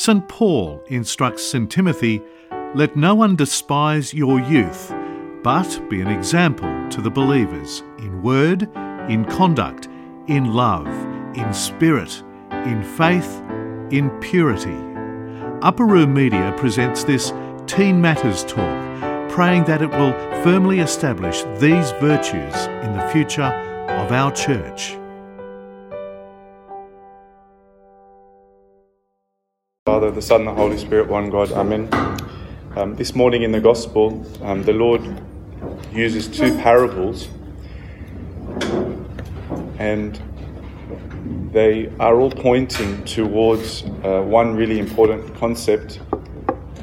St. Paul instructs St. Timothy let no one despise your youth, but be an example to the believers in word, in conduct, in love, in spirit, in faith, in purity. Upper Room Media presents this Teen Matters Talk, praying that it will firmly establish these virtues in the future of our church. Father, the Son, the Holy Spirit, one God. Amen. Um, this morning in the Gospel, um, the Lord uses two parables, and they are all pointing towards uh, one really important concept,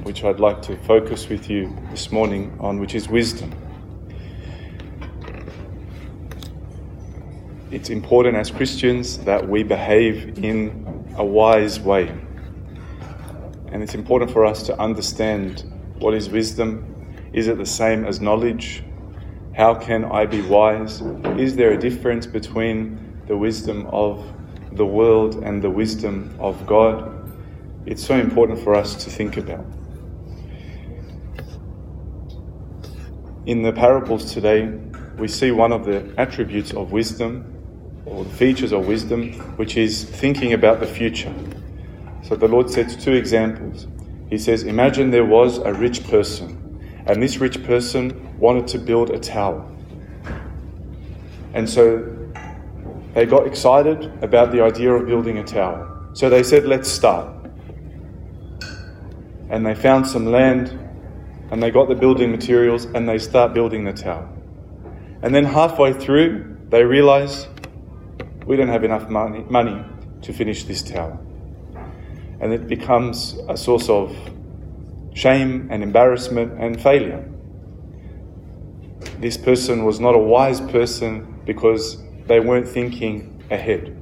which I'd like to focus with you this morning on, which is wisdom. It's important as Christians that we behave in a wise way. And it's important for us to understand what is wisdom? Is it the same as knowledge? How can I be wise? Is there a difference between the wisdom of the world and the wisdom of God? It's so important for us to think about. In the parables today, we see one of the attributes of wisdom, or the features of wisdom, which is thinking about the future. So the Lord sets two examples. He says, Imagine there was a rich person, and this rich person wanted to build a tower. And so they got excited about the idea of building a tower. So they said, Let's start. And they found some land, and they got the building materials, and they start building the tower. And then halfway through, they realize we don't have enough money, money to finish this tower and it becomes a source of shame and embarrassment and failure. This person was not a wise person because they weren't thinking ahead.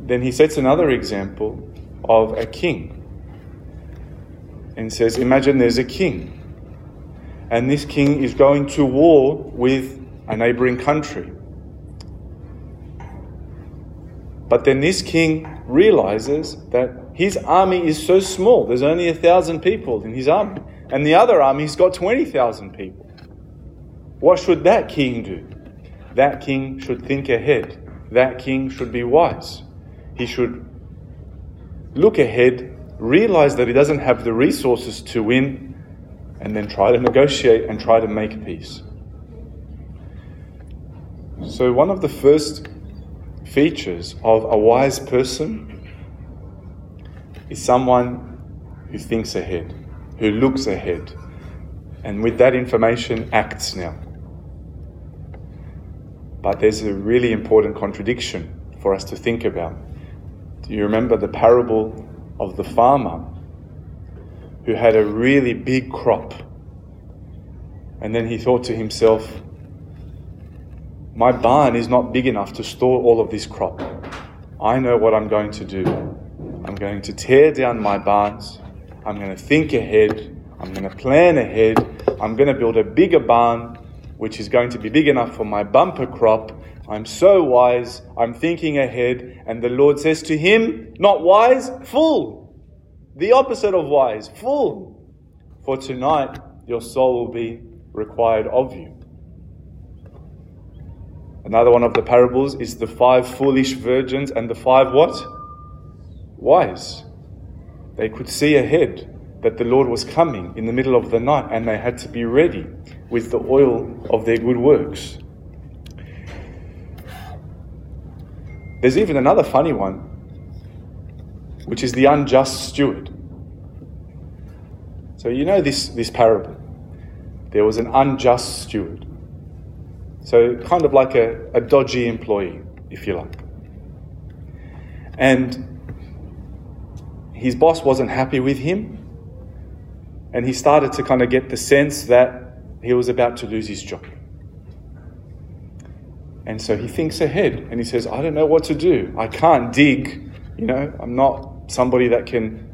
Then he sets another example of a king and says, Imagine there's a king, and this king is going to war with a neighboring country. But then this king realizes that his army is so small. There's only a thousand people in his army. And the other army's got 20,000 people. What should that king do? That king should think ahead. That king should be wise. He should look ahead, realize that he doesn't have the resources to win, and then try to negotiate and try to make peace. So, one of the first features of a wise person is someone who thinks ahead, who looks ahead, and with that information acts now. But there's a really important contradiction for us to think about. Do you remember the parable of the farmer who had a really big crop? And then he thought to himself, my barn is not big enough to store all of this crop. I know what I'm going to do. I'm going to tear down my barns. I'm going to think ahead. I'm going to plan ahead. I'm going to build a bigger barn, which is going to be big enough for my bumper crop. I'm so wise. I'm thinking ahead. And the Lord says to him, Not wise, fool. The opposite of wise, fool. For tonight your soul will be required of you. Another one of the parables is the five foolish virgins and the five what? Wise. They could see ahead that the Lord was coming in the middle of the night and they had to be ready with the oil of their good works. There's even another funny one, which is the unjust steward. So, you know this, this parable. There was an unjust steward. So, kind of like a, a dodgy employee, if you like. And his boss wasn't happy with him, and he started to kind of get the sense that he was about to lose his job. And so he thinks ahead and he says, I don't know what to do. I can't dig. You know, I'm not somebody that can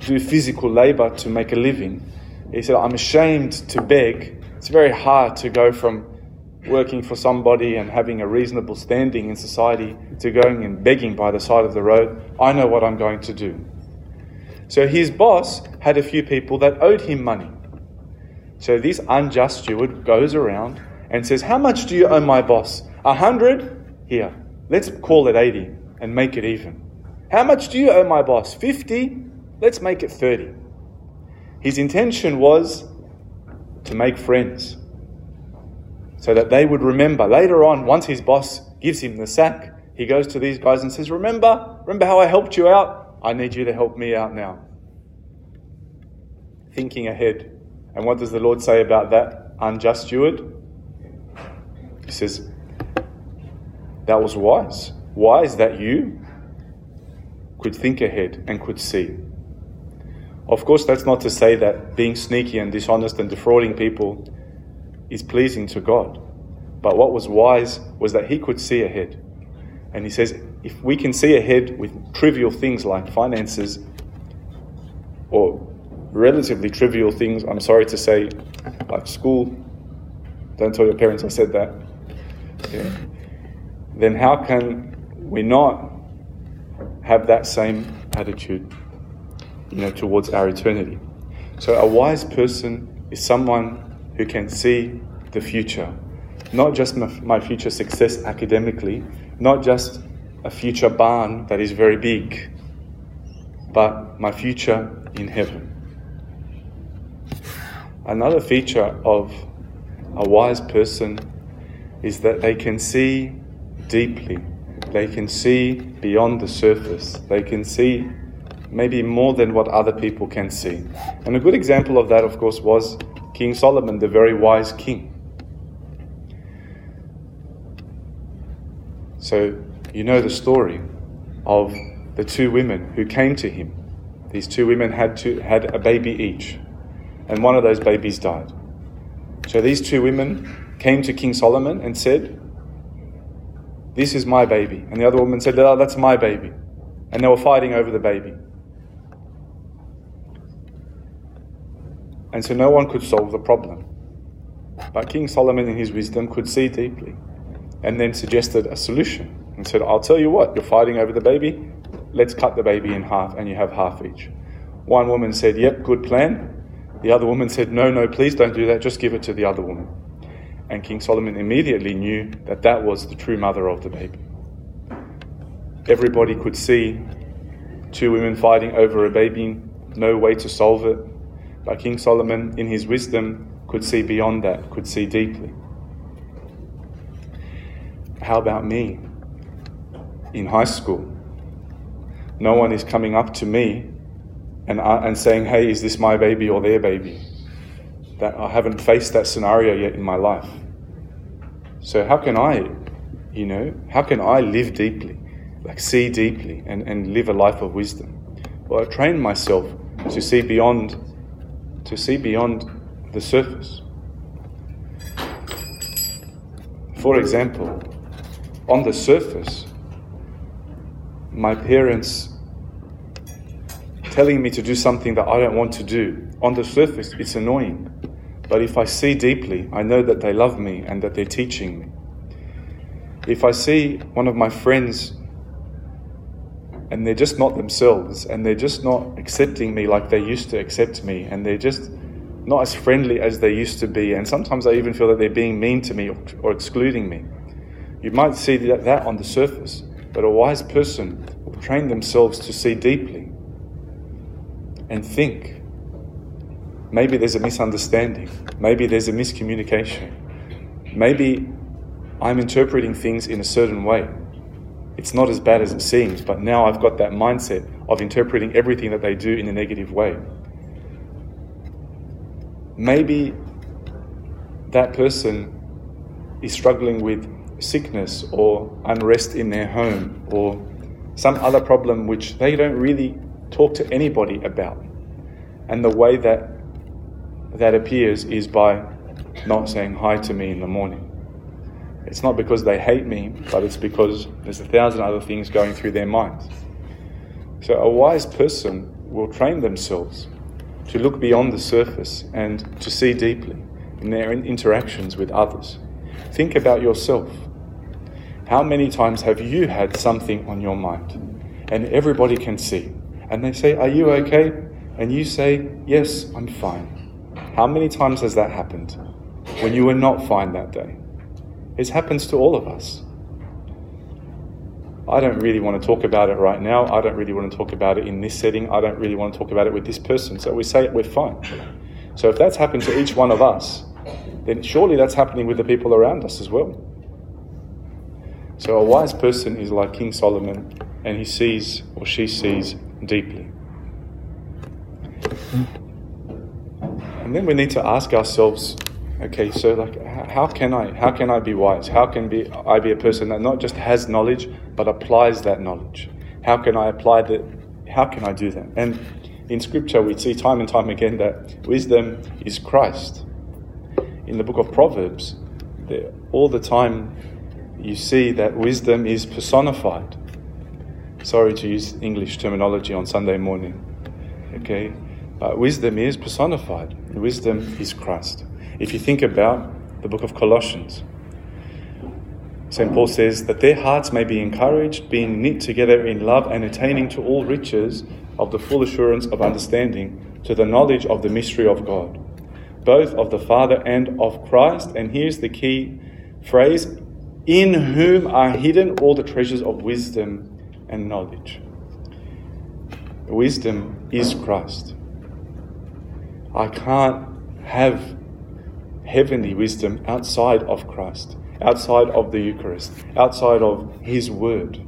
do physical labor to make a living. He said, I'm ashamed to beg. It's very hard to go from working for somebody and having a reasonable standing in society to going and begging by the side of the road, I know what I'm going to do. So his boss had a few people that owed him money. So this unjust steward goes around and says, How much do you owe my boss? A hundred? Here, let's call it 80 and make it even. How much do you owe my boss? 50? Let's make it 30. His intention was to make friends so that they would remember. Later on, once his boss gives him the sack, he goes to these guys and says, Remember, remember how I helped you out? I need you to help me out now. Thinking ahead. And what does the Lord say about that unjust steward? He says, That was wise. Wise that you could think ahead and could see. Of course, that's not to say that being sneaky and dishonest and defrauding people is pleasing to God. But what was wise was that he could see ahead. And he says, if we can see ahead with trivial things like finances or relatively trivial things, I'm sorry to say, like school, don't tell your parents I said that, yeah, then how can we not have that same attitude you know, towards our eternity? So a wise person is someone who can see the future. Not just my, future success academically, not just a future barn that is very big, but my future in heaven. Another feature of a wise person is that they can see deeply. They can see beyond the surface. They can see maybe more than what other people can see. And a good example of that, of course, was King Solomon, the very wise king. So, you know the story of the two women who came to him. These two women had, to, had a baby each, and one of those babies died. So, these two women came to King Solomon and said, This is my baby. And the other woman said, oh, That's my baby. And they were fighting over the baby. And so no one could solve the problem. But King Solomon, in his wisdom, could see deeply and then suggested a solution and said, I'll tell you what, you're fighting over the baby, let's cut the baby in half and you have half each. One woman said, Yep, good plan. The other woman said, No, no, please don't do that, just give it to the other woman. And King Solomon immediately knew that that was the true mother of the baby. Everybody could see two women fighting over a baby, no way to solve it. But King Solomon, in his wisdom, could see beyond that, could see deeply. How about me? In high school, no one is coming up to me and, uh, and saying, hey, is this my baby or their baby? That I haven't faced that scenario yet in my life. So, how can I, you know, how can I live deeply, like see deeply and, and live a life of wisdom? Well, I train myself to see beyond to see beyond the surface. For example, on the surface, my parents telling me to do something that I don't want to do, on the surface, it's annoying. But if I see deeply, I know that they love me and that they're teaching me. If I see one of my friends and they're just not themselves and they're just not accepting me like they used to accept me and they're just not as friendly as they used to be and sometimes i even feel that they're being mean to me or, or excluding me. You might see that, that on the surface but a wise person will train themselves to see deeply and think maybe there's a misunderstanding. Maybe there's a miscommunication. Maybe i'm interpreting things in a certain way it's not as bad as it seems, but now I've got that mindset of interpreting everything that they do in a negative way. Maybe that person is struggling with sickness or unrest in their home or some other problem which they don't really talk to anybody about. And the way that that appears is by not saying hi to me in the morning. It's not because they hate me, but it's because there's a thousand other things going through their minds. So a wise person will train themselves to look beyond the surface and to see deeply in their interactions with others. Think about yourself. How many times have you had something on your mind and everybody can see And they say, Are you okay? And you say, Yes, I'm fine. How many times has that happened when you were not fine that day? It happens to all of us. I don't really want to talk about it right now. I don't really want to talk about it in this setting. I don't really want to talk about it with this person. So we say we're fine. So if that's happened to each one of us, then surely that's happening with the people around us as well. So a wise person is like King Solomon and he sees or she sees deeply. And then we need to ask ourselves, okay, so like how can I how can I be wise? How can be I be a person that not just has knowledge but applies that knowledge? How can I apply that how can I do that? And in scripture we see time and time again that wisdom is Christ. In the book of Proverbs, all the time you see that wisdom is personified. Sorry to use English terminology on Sunday morning. Okay? But wisdom is personified. Wisdom is Christ. If you think about the book of Colossians, St. Paul says that their hearts may be encouraged, being knit together in love and attaining to all riches of the full assurance of understanding, to the knowledge of the mystery of God, both of the Father and of Christ. And here's the key phrase in whom are hidden all the treasures of wisdom and knowledge. Wisdom is Christ. I can't have heavenly wisdom outside of Christ, outside of the Eucharist, outside of His Word.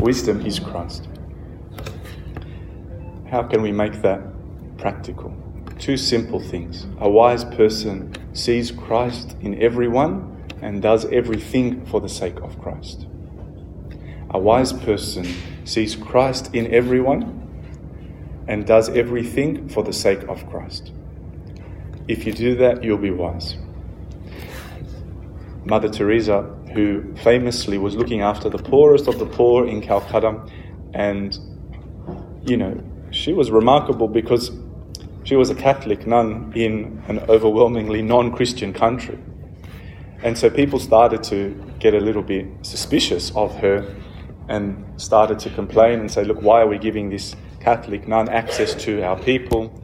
Wisdom is Christ. How can we make that practical? Two simple things. A wise person sees Christ in everyone and does everything for the sake of Christ. A wise person sees Christ in everyone and does everything for the sake of Christ. If you do that, you'll be wise. Mother Teresa, who famously was looking after the poorest of the poor in Calcutta, and you know, she was remarkable because she was a Catholic nun in an overwhelmingly non Christian country. And so people started to get a little bit suspicious of her and started to complain and say, look, why are we giving this Catholic nun access to our people?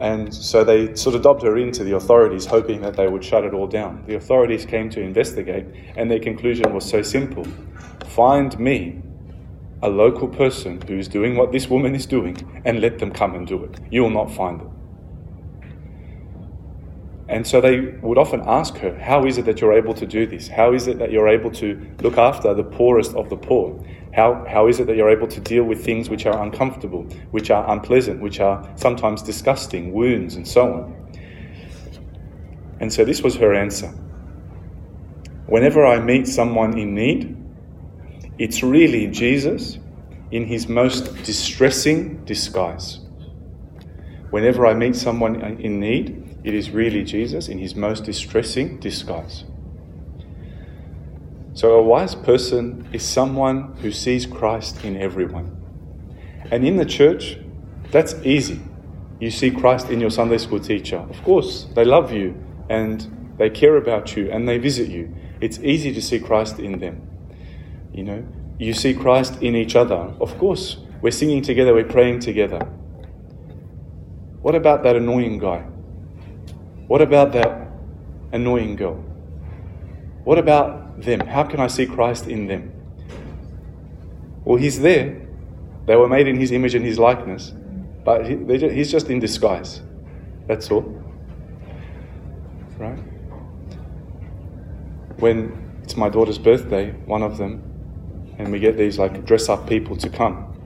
And so they sort of dobbed her into the authorities, hoping that they would shut it all down. The authorities came to investigate, and their conclusion was so simple find me a local person who is doing what this woman is doing, and let them come and do it. You will not find them. And so they would often ask her, How is it that you're able to do this? How is it that you're able to look after the poorest of the poor? How, how is it that you're able to deal with things which are uncomfortable, which are unpleasant, which are sometimes disgusting, wounds, and so on? And so this was her answer. Whenever I meet someone in need, it's really Jesus in his most distressing disguise. Whenever I meet someone in need, it is really Jesus in his most distressing disguise. So, a wise person is someone who sees Christ in everyone. And in the church, that's easy. You see Christ in your Sunday school teacher. Of course, they love you and they care about you and they visit you. It's easy to see Christ in them. You know, you see Christ in each other. Of course, we're singing together, we're praying together. What about that annoying guy? What about that annoying girl? What about them? How can I see Christ in them? Well, He's there. They were made in His image and His likeness, but he, He's just in disguise. That's all. Right? When it's my daughter's birthday, one of them, and we get these like dress up people to come,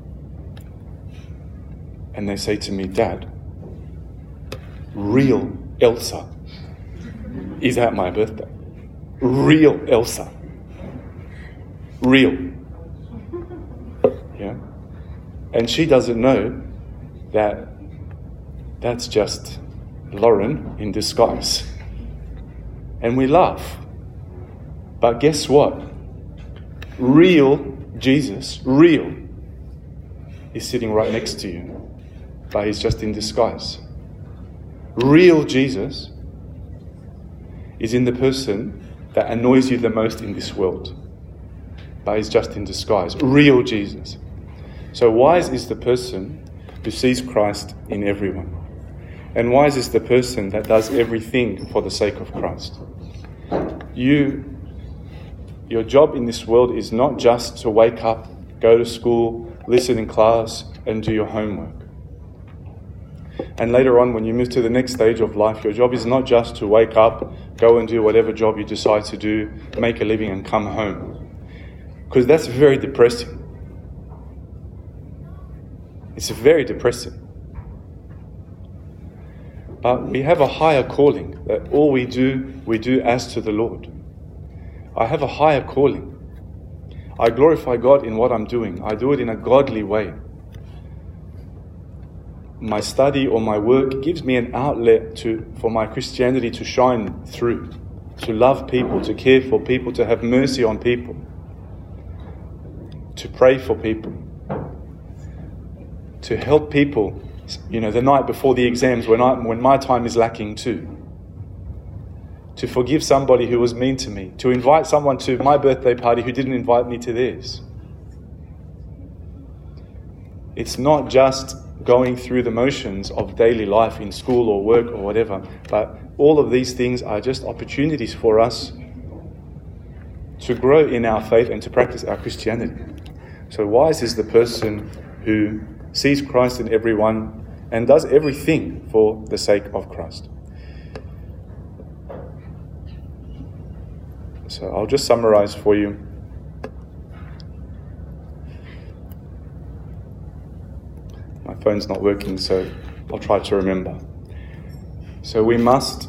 and they say to me, Dad, real Elsa is at my birthday. Real Elsa. Real. Yeah? And she doesn't know that that's just Lauren in disguise. And we laugh. But guess what? Real Jesus, real, is sitting right next to you. But he's just in disguise real Jesus is in the person that annoys you the most in this world, but is just in disguise. Real Jesus. So, wise is the person who sees Christ in everyone. And wise is the person that does everything for the sake of Christ. You, your job in this world is not just to wake up, go to school, listen in class, and do your homework. And later on, when you move to the next stage of life, your job is not just to wake up, go and do whatever job you decide to do, make a living, and come home. Because that's very depressing. It's very depressing. But we have a higher calling that all we do, we do as to the Lord. I have a higher calling. I glorify God in what I'm doing, I do it in a godly way. My study or my work gives me an outlet to, for my Christianity to shine through, to love people, to care for people, to have mercy on people, to pray for people, to help people you know, the night before the exams when, I, when my time is lacking too. To forgive somebody who was mean to me. To invite someone to my birthday party who didn't invite me to theirs. It's not just going through the motions of daily life in school or work or whatever, but all of these things are just opportunities for us to grow in our faith and to practice our Christianity. So, wise is the person who sees Christ in everyone, and does everything for the sake of Christ. So I'll just summarize for you. Phone's not working, so I'll try to remember. So we must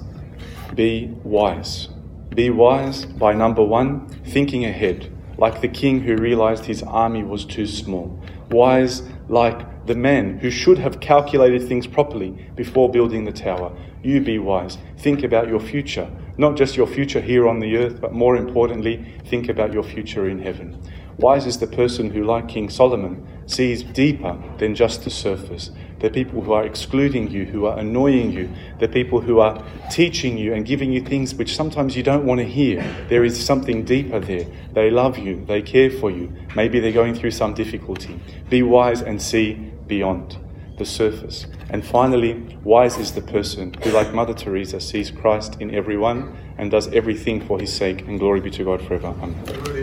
be wise. Be wise by number one, thinking ahead, like the king who realized his army was too small. Wise like the man who should have calculated things properly before building the tower. You be wise. Think about your future, not just your future here on the earth, but more importantly, think about your future in heaven. Wise is the person who, like King Solomon, sees deeper than just the surface. The people who are excluding you, who are annoying you, the people who are teaching you and giving you things which sometimes you don't want to hear. There is something deeper there. They love you, they care for you. Maybe they're going through some difficulty. Be wise and see beyond the surface. And finally, wise is the person who, like Mother Teresa, sees Christ in everyone and does everything for his sake. And glory be to God forever. Amen.